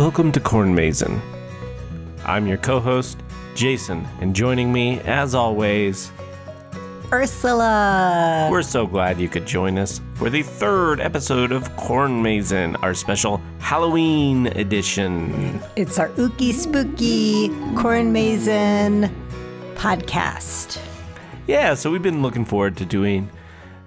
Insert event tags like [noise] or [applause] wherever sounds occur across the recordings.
Welcome to Corn Mason. I'm your co host, Jason, and joining me, as always, Ursula. we're so glad you could join us for the third episode of Corn Mason, our special Halloween edition. It's our ooky spooky corn mason podcast. Yeah, so we've been looking forward to doing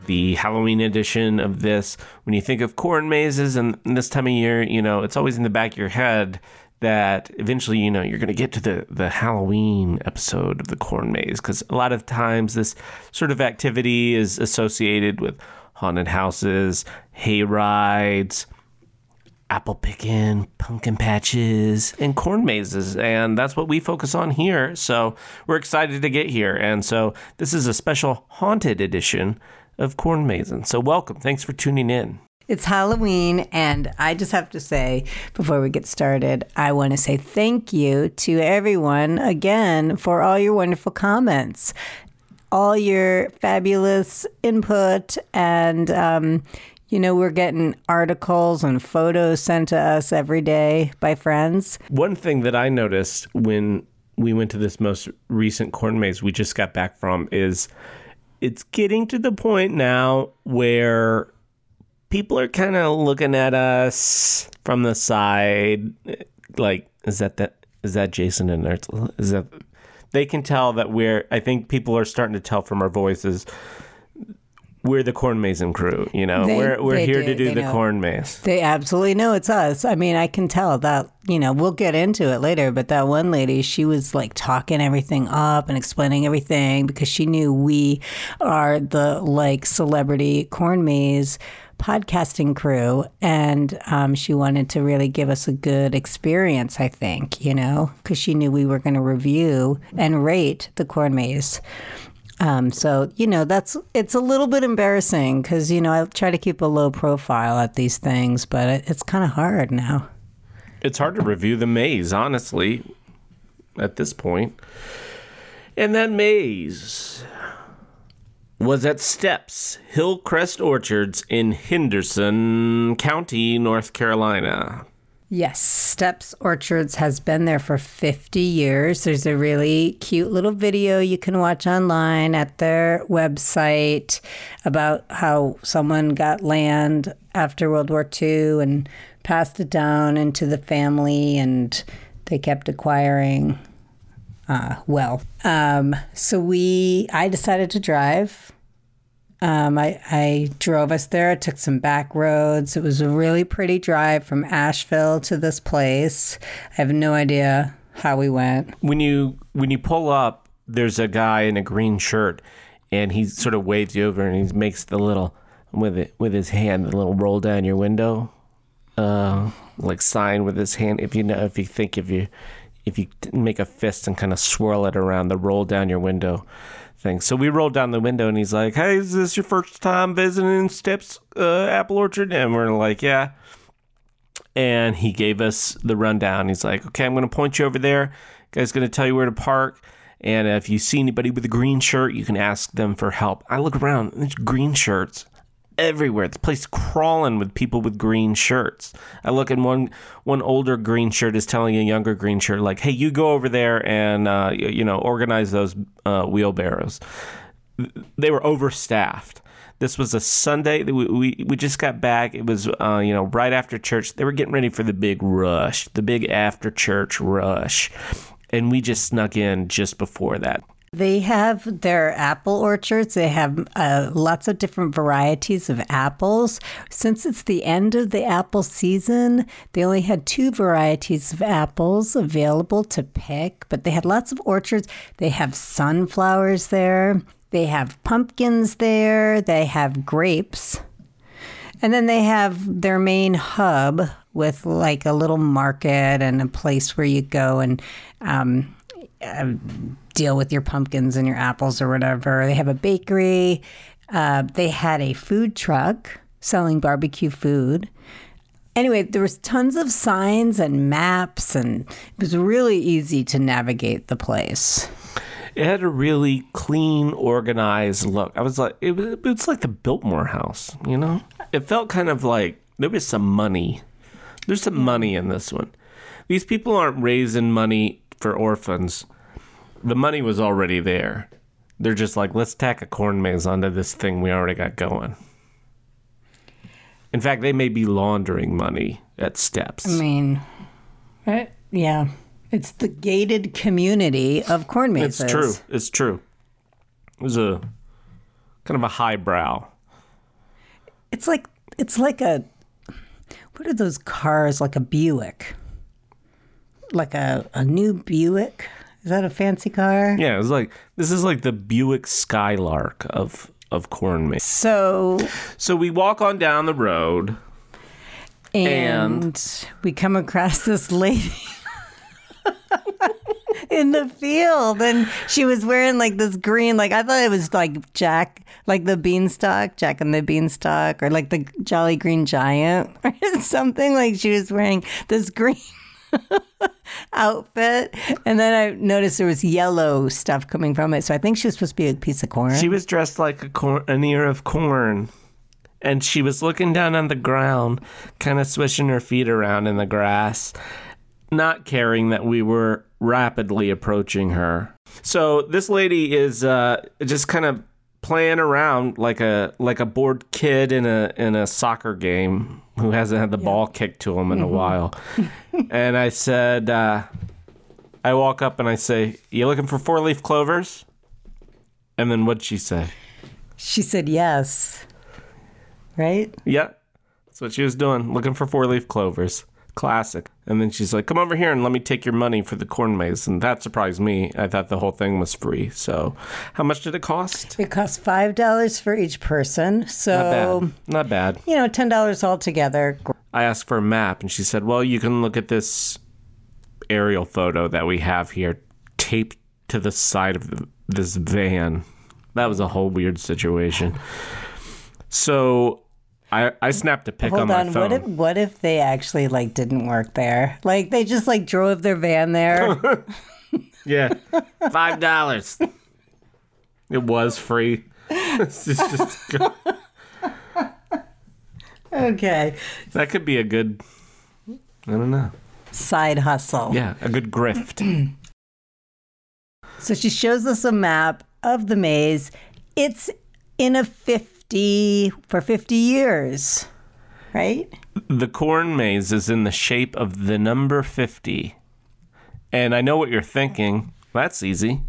the Halloween edition of this. When you think of corn mazes and this time of year, you know, it's always in the back of your head that eventually, you know, you're going to get to the, the Halloween episode of the corn maze because a lot of times this sort of activity is associated with haunted houses, hay rides, apple picking, pumpkin patches, and corn mazes. And that's what we focus on here. So we're excited to get here. And so this is a special haunted edition of Corn Mason. So welcome. Thanks for tuning in. It's Halloween, and I just have to say, before we get started, I want to say thank you to everyone again for all your wonderful comments, all your fabulous input, and, um, you know, we're getting articles and photos sent to us every day by friends. One thing that I noticed when we went to this most recent corn maze we just got back from is it's getting to the point now where people are kind of looking at us from the side like is that that is that Jason and Ursula? is that they can tell that we're I think people are starting to tell from our voices we're the corn mason crew, you know. They- we're we're here do, to do they the know. corn maze. They absolutely know it's us. I mean, I can tell that, you know, we'll get into it later, but that one lady, she was like talking everything up and explaining everything because she knew we are the like celebrity corn maze podcasting crew. And um, she wanted to really give us a good experience, I think, you know, because she knew we were going to review and rate the corn maze. Um, so you know that's it's a little bit embarrassing because you know I try to keep a low profile at these things, but it, it's kind of hard now. it's hard to review the maze, honestly, at this point. And that maze was at Stepp's Hillcrest Orchards in Henderson County, North Carolina. Yes, Stepp's Orchards has been there for 50 years. There's a really cute little video you can watch online at their website about how someone got land after World War II and passed it down into the family, and they kept acquiring uh, wealth. Um, so we, I decided to drive. Um, I, I drove us there. I took some back roads. It was a really pretty drive from Asheville to this place. I have no idea how we went. When you when you pull up, there's a guy in a green shirt, and he sort of waves you over, and he makes the little with it with his hand, the little roll down your window, uh, like sign with his hand. If you know, if you think if you if you make a fist and kind of swirl it around the roll down your window thing. So we rolled down the window, and he's like, "Hey, is this your first time visiting Stepp's uh, Apple Orchard?" And we're like, "Yeah." and he gave us the rundown. He's like, "Okay, I'm going to point you over there. Guy's going to tell you where to park, and if you see anybody with a green shirt, you can ask them for help." I look around, there's green shirts everywhere. This place crawling with people with green shirts. I look and one one older green shirt is telling a younger green shirt like, "Hey, you go over there and uh, you, you know organize those uh, wheelbarrows." They were overstaffed. This was a Sunday. We, we, we just got back. It was, uh, you know, right after church. They were getting ready for the big rush, the big after church rush. And we just snuck in just before that. They have their apple orchards. They have uh, lots of different varieties of apples. Since it's the end of the apple season, they only had two varieties of apples available to pick, but they had lots of orchards. They have sunflowers there, they have pumpkins there, they have grapes. And then they have their main hub with like a little market and a place where you go and um, uh, deal with your pumpkins and your apples or whatever. They have a bakery. Uh, they had a food truck selling barbecue food. Anyway, there was tons of signs and maps, and it was really easy to navigate the place. It had a really clean, organized look. I was like, it was, it's like the Biltmore house, you know? It felt kind of like there was some money. There's some money in this one. these people aren't raising money for orphans. The money was already there. They're just like, let's tack a corn maze onto this thing we already got going. In fact, they may be laundering money at stepp's. I mean, right? yeah. It's the gated community of corn mazes. It's true. It's true. It was a kind of a highbrow. It's like it's like a what are those cars like a Buick? Like a, a new Buick? Is that a fancy car? Yeah, it's like this is like the Buick Skylark of of corn maze. So So we walk on down the road. and, And- we come across this lady [laughs] in the field and she was wearing like this green like I thought it was like Jack like the beanstalk, Jack and the beanstalk or like the Jolly Green Giant [laughs] or something like she was wearing this green [laughs] outfit and then I noticed there was yellow stuff coming from it so I think she was supposed to be a piece of corn. She was dressed like a corn, an ear of corn. And she was looking down on the ground, kind of swishing her feet around in the grass, not caring that we were rapidly approaching her. So this lady is uh, just kind of playing around like a like a bored kid in a in a soccer game who hasn't had the ball kicked to him in a while. [laughs] and I said, uh, I walk up and I say, "You looking for four leaf clovers?" And then what'd she say? she said yes. Right? Yeah, that's what she was doing, looking for four leaf clovers. Classic. And then she's like, "Come over here and let me take your money for the corn maze." And that surprised me. I thought the whole thing was free. So, how much did it cost? It cost five dollars for each person. So, Not bad. Not bad. you know, ten dollars altogether. I asked for a map, and she said, "Well, you can look at this aerial photo that we have here, taped to the side of the, this van." That was a whole weird situation. So. I, I snapped a pic on Hold my on, phone. what if what if they actually like didn't work there? Like they just like drove their van there. [laughs] Yeah, five dollars. It was free. It's just- [laughs] okay. that could be a good. I don't know. Side hustle. Yeah, a good grift. [clears throat] So she shows us a map of the maze. It's in a 50 for 50 years. Right? the corn maze is in the shape of the number fifty, and I know what you're thinking. That's easy.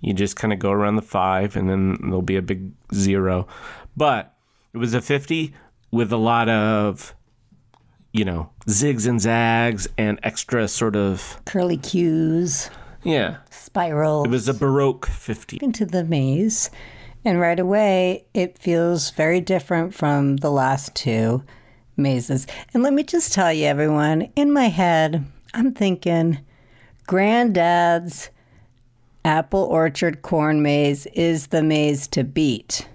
You just kind of go around the five, and then there'll be a big zero. But it was a fifty with a lot of, you know, zigs and zags and extra sort of Curly cues, yeah. spirals. It was a baroque fifty. into the maze, and right away it feels very different from the last two mazes. And let me just tell you, everyone, in my head, I'm thinking Granddad's apple orchard corn maze is the maze to beat.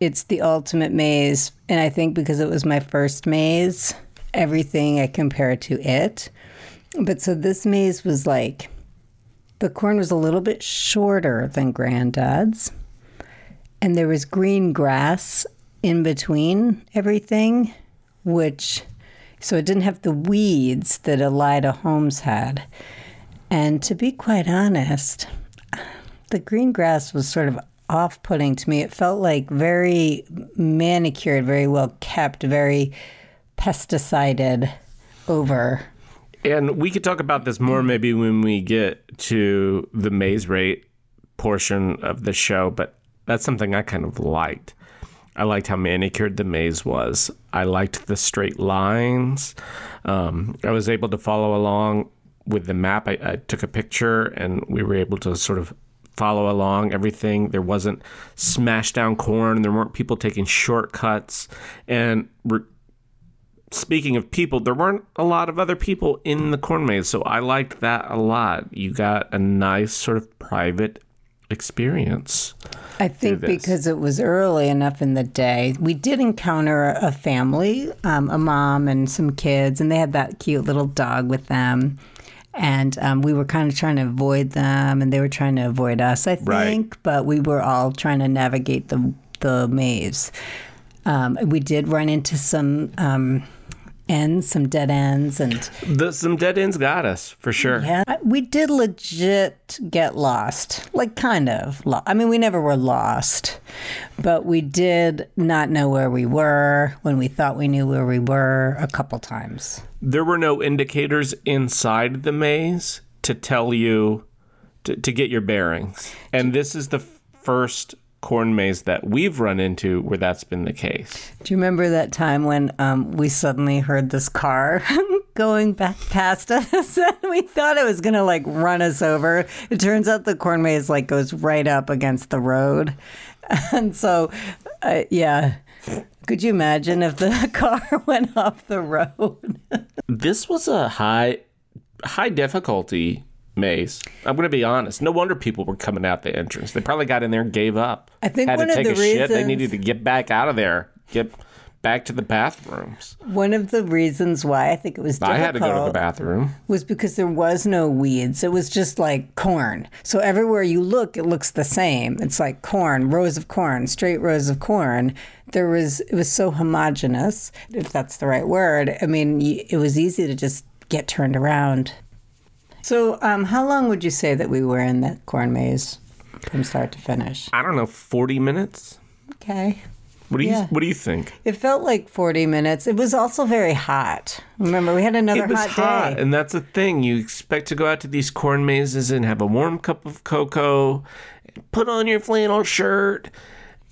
It's the ultimate maze, and I think because it was my first maze, everything I compare to it. But so this maze was like the corn was a little bit shorter than Granddad's, and there was green grass in between everything, which so it didn't have the weeds that Elida Holmes had. And to be quite honest, the green grass was sort of off putting to me. It felt like very manicured, very well kept, very pesticided over. And we could talk about this more maybe when we get to the maze rate portion of the show, but that's something I kind of liked. I liked how manicured the maze was. I liked the straight lines. Um, I was able to follow along with the map. I, I took a picture and we were able to sort of follow along everything. There wasn't smashed down corn. There weren't people taking shortcuts. And re- speaking of people, there weren't a lot of other people in the corn maze, so I liked that a lot. You got a nice sort of private experience. I think because it was early enough in the day, we did encounter a family, um, a mom and some kids, and they had that cute little dog with them. And um, we were kind of trying to avoid them, and they were trying to avoid us, I think. Right. But we were all trying to navigate the the maze. Um, we did run into some um, ends, some dead ends, and The, some dead ends got us for sure. yeah, we did legit get lost. Like kind of. Lo- I mean, we never were lost, but we did not know where we were when we thought we knew where we were a couple times. There were no indicators inside the maze to tell you to, to get your bearings. And this is the first corn maze that we've run into where that's been the case. Do you remember that time when um, we suddenly heard this car [laughs] going back past us [laughs] and we thought it was going to like run us over? It turns out the corn maze like goes right up against the road. [laughs] And so, uh, yeah. Could you imagine if the car went off the road? This was a high high difficulty maze. I'm going to be honest. No wonder people were coming out the entrance. They probably got in there and gave up. I think had one to of take the a shit. They needed to get back out of there. Get back to the bathrooms. One of the reasons why I think it was difficult I had to go to the bathroom. was because there was no weeds. It was just like corn. So everywhere you look, it looks the same. It's like corn, rows of corn, straight rows of corn. There was it was so homogenous, if that's the right word. I mean, it was easy to just get turned around. So, um, how long would you say that we were in that corn maze from start to finish? I don't know, 40 minutes? Okay. What do you Yeah. what do you think? It felt like 40 minutes. It was also very hot. Remember, we had another It was hot, hot, day. and that's the thing. You expect to go out to these corn mazes and have a warm cup of cocoa, put on your flannel shirt,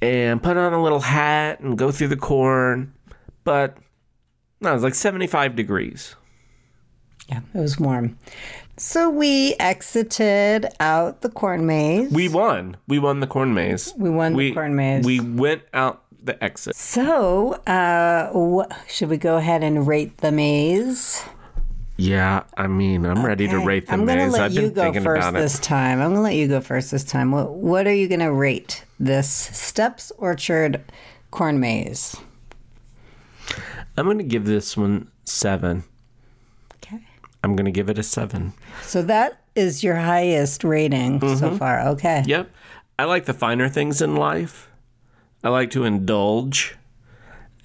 and put on a little hat and go through the corn. But no, it was like 75 degrees. Yeah, it was warm. So we exited out the corn maze. We won. We won the corn maze. We won the corn maze. We went out the exit. so, uh, wh- should we go ahead and rate the maze? Yeah, I mean, I'm ready to rate the maze. I'm gonna maze. let I've you been go thinking first about this it. time. I'm gonna let you go first this time. What What are you gonna rate this Stepp's Orchard corn maze? I'm going to give this one seven. I'm going to give it a seven. So that is your highest rating Mm-hmm. so far. Okay. Yep. I like the finer things in life. I like to indulge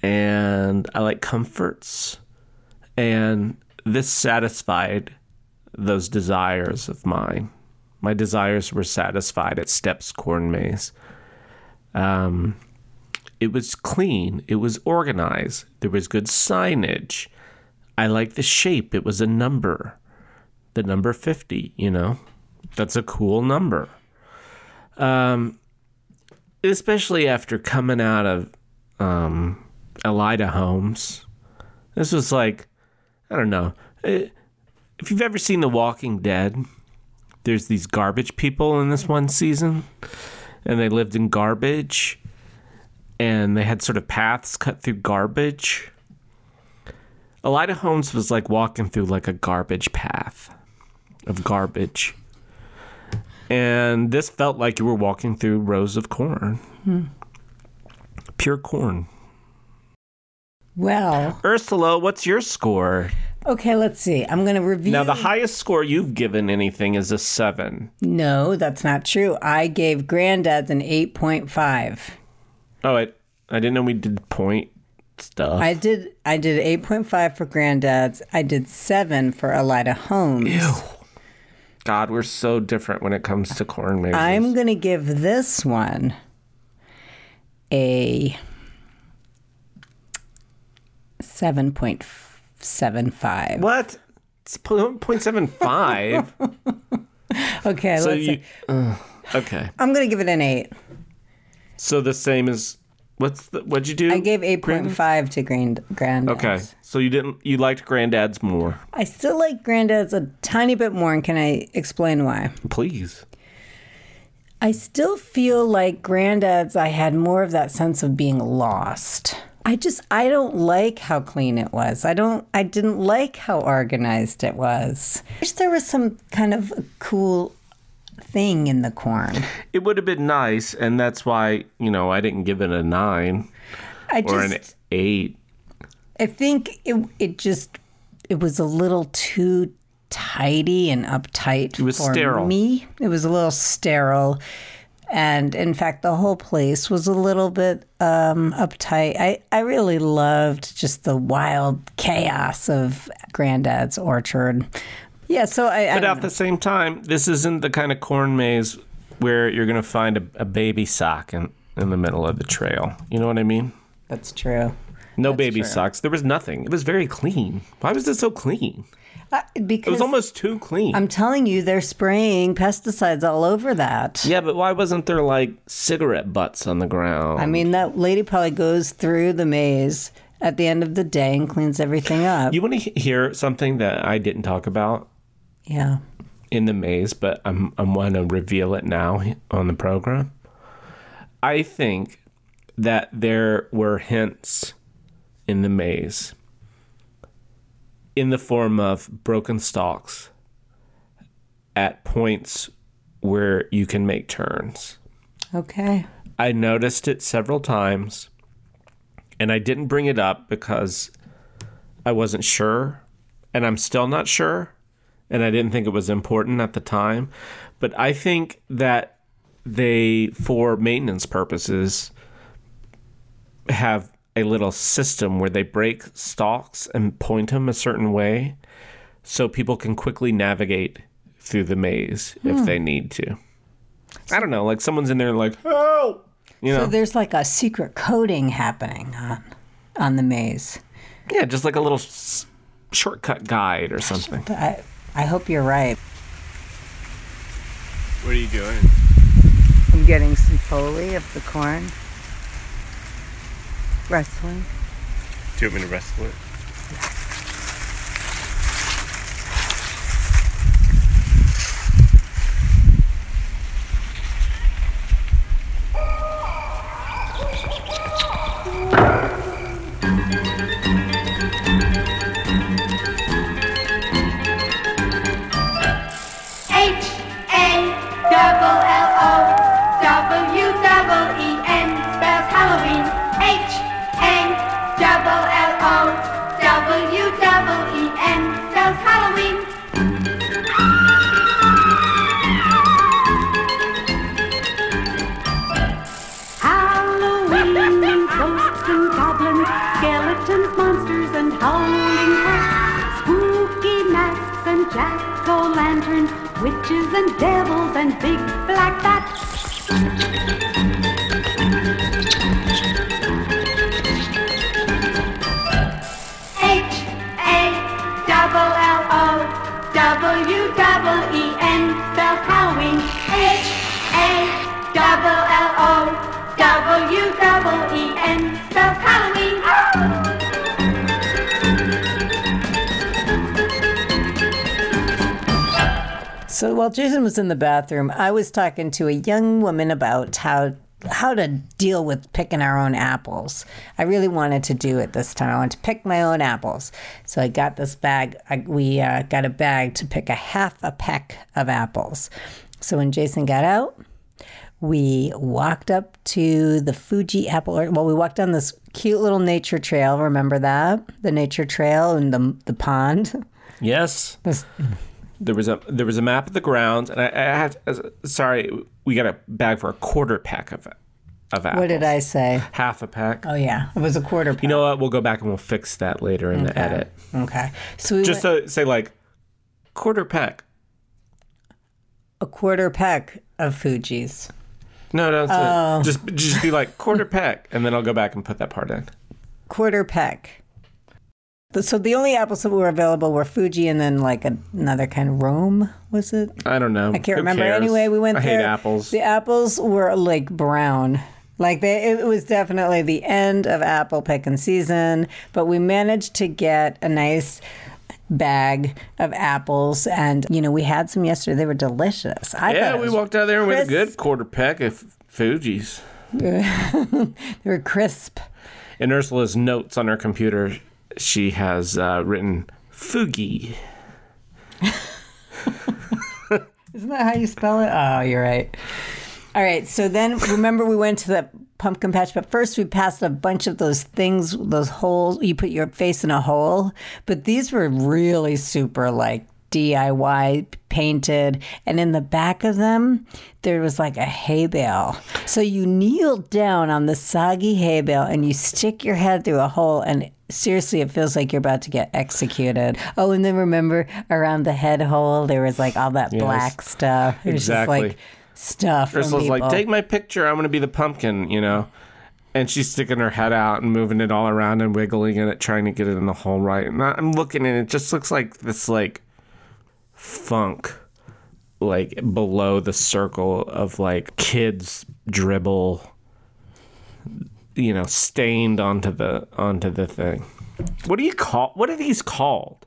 and I like comforts. And this satisfied those desires of mine. My desires were satisfied at Stepp's Corn Maze. Um, it was clean, it was organized, there was good signage. I like the shape, it was a number. The number 50, you know? That's a cool number um, especially after coming out of um, Elida Holmes. This was like, I don't know. If you've ever seen The Walking Dead, there's these garbage people in this one season, and they lived in garbage, and they had sort of paths cut through garbage. Elida Holmes was like walking through like a garbage path of garbage. And this felt like you were walking through rows of corn. Hmm. Pure corn. Well, Ursula, what's your score? okay. Let's see. I'm gonna review. Now, the highest score you've given anything is a seven. no, that's not true. I gave Granddad's an eight point five. Oh, I, I didn't know we did point stuff. I did. I did eight point five for Granddad's. I did seven for Elida Holmes. Ew. God, we're so different when it comes to corn. I'm gonna give this one a seven point seven five. What? It's po- 0.75. [laughs] Okay, so let's. you. see. uh, okay. I'm gonna give it an eight. So the same as. What's the. What'd you do? I gave eight point five to Grand Granddad's. Okay. So you didn't. You liked Granddad's more. I still like Granddad's a tiny bit more, and can I explain why? Please. I still feel like Granddad's, I had more of that sense of being lost. I just, I don't like how clean it was. I don't, I didn't like how organized it was. I wish there was some kind of cool thing in the corn. It would have been nice, and that's why you know I didn't give it a nine I or an just, eight. I think it, it just, it was a little too tidy and uptight It was for sterile. me. It was a little sterile. And in fact, the whole place was a little bit um, uptight. I, I really loved just the wild chaos of Granddad's orchard. Yeah, so I. I But at the same time, this isn't the kind of corn maze where you're going to find a, a baby sock in, in the middle of the trail. You know what I mean? that's true. No baby true. socks. There was nothing. It was very clean. Why was it so clean? Uh, It was almost too clean. I'm telling you, they're spraying pesticides all over that. yeah, but why wasn't there like cigarette butts on the ground? I mean, that lady probably goes through the maze at the end of the day and cleans everything up. you want to hear something that I didn't talk about yeah. in the maze, but I'm I'm want to reveal it now on the program. I think that there were hints in the maze in the form of broken stalks at points where you can make turns. Okay. I noticed it several times and I didn't bring it up because I wasn't sure and I'm still not sure and I didn't think it was important at the time. But I think that they, for maintenance purposes, have a little system where they break stalks and point them a certain way so people can quickly navigate through the maze if hmm. they need to. I don't know, like someone's in there like, help! You know, So there's like a secret coding happening on on the maze. yeah, just like a little s- shortcut guide or something. I I hope you're right. What are you doing? I'm getting some foley of the corn. Wrestling. Do you want me to wrestle it? Jack-o'-lanterns, witches and devils and big black bats. H A double L O W double E N Halloween. H So while Jason was in the bathroom, I was talking to a young woman about how how to deal with picking our own apples. I really wanted to do it this time. I wanted to pick my own apples. So I got this bag. I, we uh, got a bag to pick a half a peck of apples. So when Jason got out, we walked up to the Fuji apple. Well, we walked down this cute little nature trail. Remember that the nature trail and the the pond. Yes. This- There was a there was a map of the grounds, and I, I had uh, sorry, we got a bag for a quarter pack of of apples. What did I say? Half a pack. Oh yeah, it was a quarter. pack. You know what? We'll go back and we'll fix that later in the edit. Okay. So we Just went to say like quarter pack. a quarter pack of Fuji's. No, no, Oh. Just just be like [laughs] quarter pack, and then I'll go back and put that part in. Quarter peck. So the only apples that were available were Fuji and then like another kind of Rome, was it? I don't know. I can't remember. Anyway, we went I there. hate apples. The apples were like brown. Like they, it was definitely the end of apple picking season, but we managed to get a nice bag of apples, and you know we had some yesterday. They were delicious. I Yeah, we walked out there with a good quarter peck of Fuji's. [laughs] They were crisp. In Ursula's notes on her computer, she has uh, written Fugi. Isn't that how you spell it? Oh, you're right. All right. So then, remember, we went to the pumpkin patch, but first we passed a bunch of those things, those holes. You put your face in a hole, but these were really super like DIY painted. And in the back of them, there was like a hay bale. So you kneel down on the soggy hay bale and you stick your head through a hole and seriously it feels like you're about to get executed. Oh, and then remember around the head hole there was like all that black stuff. It was Exactly. just like stuff. Crystal's like, take my picture. I'm going to be the pumpkin, you know? And she's sticking her head out and moving it all around and wiggling it, trying to get it in the hole right. And I'm looking and it just looks like this, like, funk, like, below the circle of, like, kids dribble, you know, stained onto the onto the thing. What do you call, what are these called?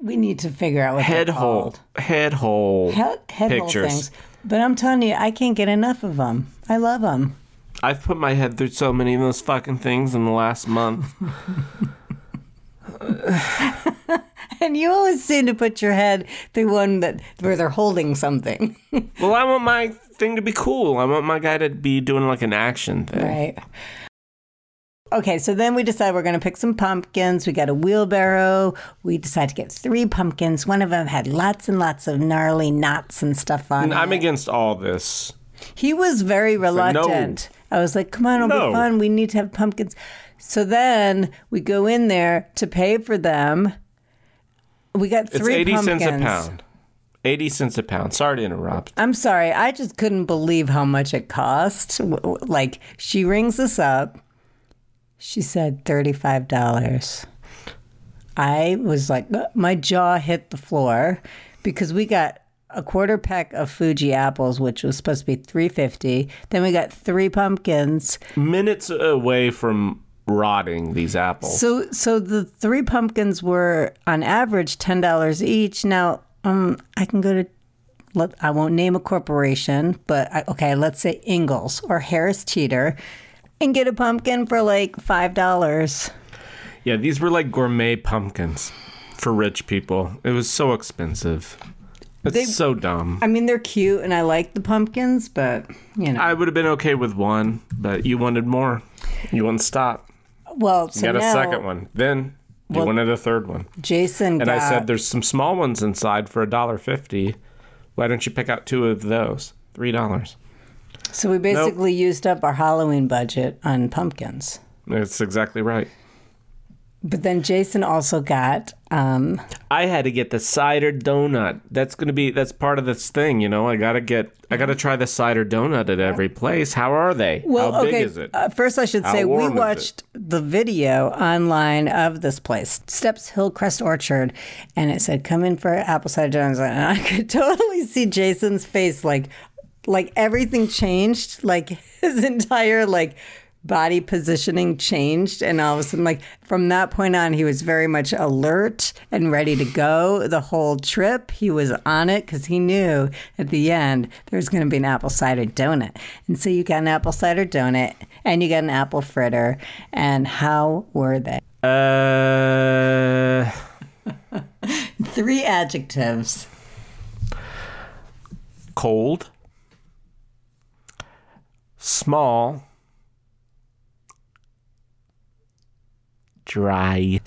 we need to figure out what Head hole. called. Head hole Head, head hole pictures. things. But I'm telling you, I can't get enough of them. I love them. I've put my head through so many of those fucking things in the last month. [laughs] [laughs] And you always seem to put your head through one that where they're holding something. well, I want my thing to be cool. I want my guy to be doing like an action thing. right. Okay, so then we decide we're going to pick some pumpkins. We got a wheelbarrow. We decide to get three pumpkins. One of them had lots and lots of gnarly knots and stuff on And I'm it. against all this. He was very reluctant. I was like, come on, it'll No. be fun. We need to have pumpkins. So then we go in there to pay for them. We got It's three 80 pumpkins. cents a pound. 80 cents a pound. Sorry to interrupt. I'm sorry. I just couldn't believe how much it cost. W- w- Like, she rings us up. She said $35. I was like, uh, my jaw hit the floor because we got a quarter peck of Fuji apples, which was supposed to be 350. Then we got three pumpkins. Minutes away from rotting these apples. So, so the three pumpkins were on average ten dollars each. Now, um, I can go to. Let, I won't name a corporation, but I, okay, let's say Ingles or Harris Teeter, and get a pumpkin for like five dollars. yeah, these were like gourmet pumpkins for rich people. It was so expensive. It's They- so dumb. I mean, they're cute, and I like the pumpkins, but you know, I would have been okay with one, but you wanted more. You wouldn't stop. well, so You got a second one. Then you Well- wanted a third one. Jason And got. I said, "There's some small ones inside for a dollar fifty. Why don't you pick out two of those? Three dollars." So we basically used up our Halloween budget on pumpkins. That's exactly right. But then Jason also got um, I had to get the cider donut. That's gonna be that's part of this thing, you know. I gotta get I gotta try the cider donut at every place. How are they? Well, How big okay. is it? Uh, first, I should How say we warm is it? watched the video online of this place, Stepp's Hillcrest Orchard, and it said, "Come in for apple cider donuts." And [laughs] I could totally see Jason's face, like, like everything changed, like [laughs] his entire like body positioning changed, and all of a sudden, like from that point on, he was very much alert and ready to go the whole trip. He was on it because he knew at the end there was going to be an apple cider donut, and so you got an apple cider donut and you got an apple fritter. And how were they? Uh, [laughs] Three adjectives. cold, small, dry.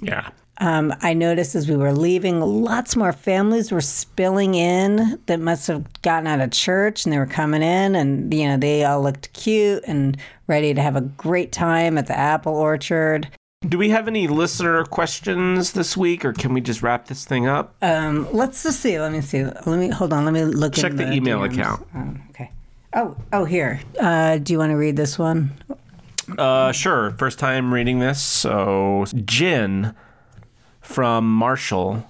Yeah. Um, I noticed as we were leaving, lots more families were spilling in that must have gotten out of church and they were coming in, and you know they all looked cute and ready to have a great time at the apple orchard. Do we have any listener questions this week, or can we just wrap this thing up? Um, let's just see. Let me see. Let me hold on. Let me look. Check in the email DMs. account. Oh, okay. Oh, oh, here. Uh, do you want to read this one? Uh, sure. First time reading this. So, Jen from Marshall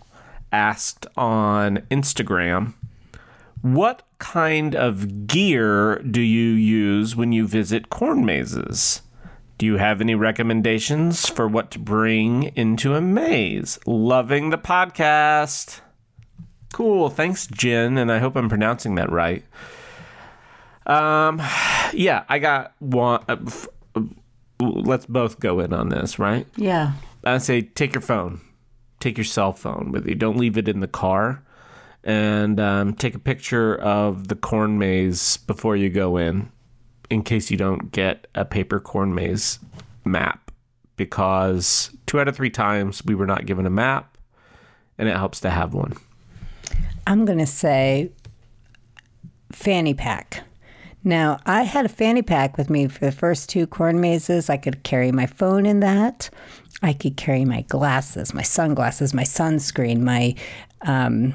asked on Instagram, What kind of gear do you use when you visit corn mazes? Do you have any recommendations for what to bring into a maze? Loving the podcast. Cool. Thanks, Jen. And I hope I'm pronouncing that right. Um, yeah, I got one. Uh, f- uh, let's both go in on this, right? Yeah. I say take your phone, take your cell phone with you. Don't leave it in the car, and um, take a picture of the corn maze before you go in, in case you don't get a paper corn maze map. Because two out of three times we were not given a map, and it helps to have one. I'm going to say fanny pack. Now, I had a fanny pack with me for the first two corn mazes. I could carry my phone in that. I could carry my glasses, my sunglasses, my sunscreen, my um,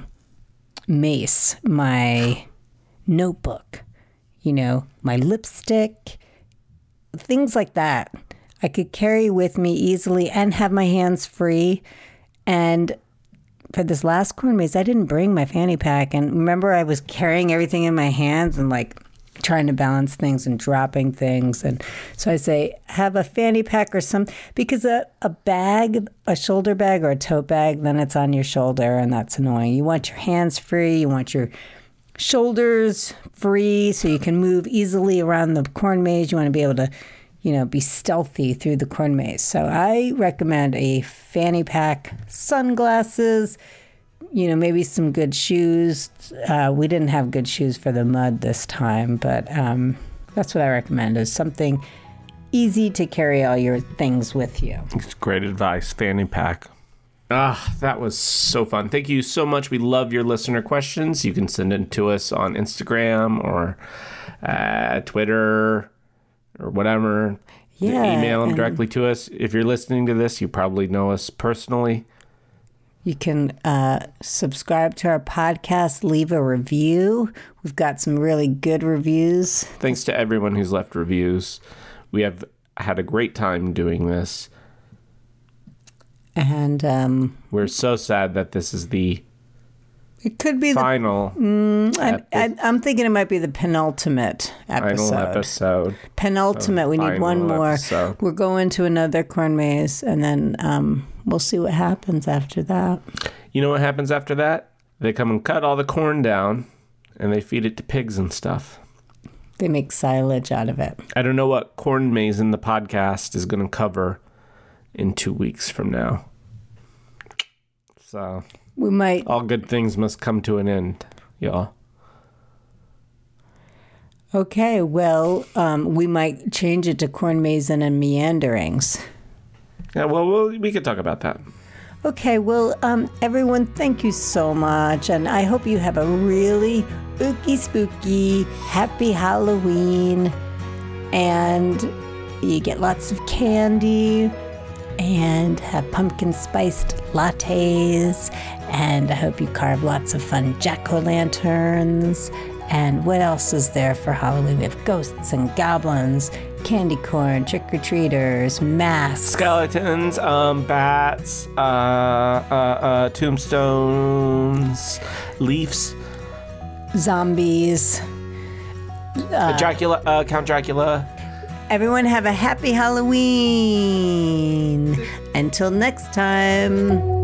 mace, my notebook, you know, my lipstick, things like that. I could carry with me easily and have my hands free. And for this last corn maze, I didn't bring my fanny pack. And remember, I was carrying everything in my hands and like trying to balance things and dropping things. And so I say, have a fanny pack or some, because a, a bag, a shoulder bag or a tote bag, then it's on your shoulder and that's annoying. You want your hands free, you want your shoulders free so you can move easily around the corn maze. You want to be able to, you know, be stealthy through the corn maze. So I recommend a fanny pack, sunglasses, you know, maybe some good shoes. Uh, we didn't have good shoes for the mud this time, but um, that's what I recommend is something easy to carry all your things with you. It's great advice, fanny pack. Ah, that was so fun. Thank you so much. We love your listener questions. You can send it to us on Instagram or uh, Twitter or whatever. Yeah, Email them directly to us. If you're listening to this, you probably know us personally. You can uh, subscribe to our podcast, leave a review. We've got some really good reviews. Thanks to everyone who's left reviews. We have had a great time doing this. And um, We're so sad that this is the it could be the. final I, I, I'm thinking it might be the penultimate episode. final episode. Penultimate. We need one more. episode. We're going to another corn maze, and then um, we'll see what happens after that. You know what happens after that? They come and cut all the corn down and they feed it to pigs and stuff. They make silage out of it. I don't know what corn maze in the podcast is going to cover in two weeks from now. So, We might. all good things must come to an end, y'all. Okay, well, um, we might change it to corn maze and meanderings. Yeah, well, we'll we could talk about that. Okay, well, um, everyone, thank you so much. And I hope you have a really ooky spooky, happy Halloween. And you get lots of candy and have pumpkin spiced lattes. And I hope you carve lots of fun jack o' lanterns. And what else is there for Halloween? We have ghosts and goblins, candy corn, trick or treaters, masks. Skeletons, um, bats, uh, uh, uh, tombstones, leaves, zombies. Dracula, uh, Count Dracula. Everyone have a happy Halloween. Until next time.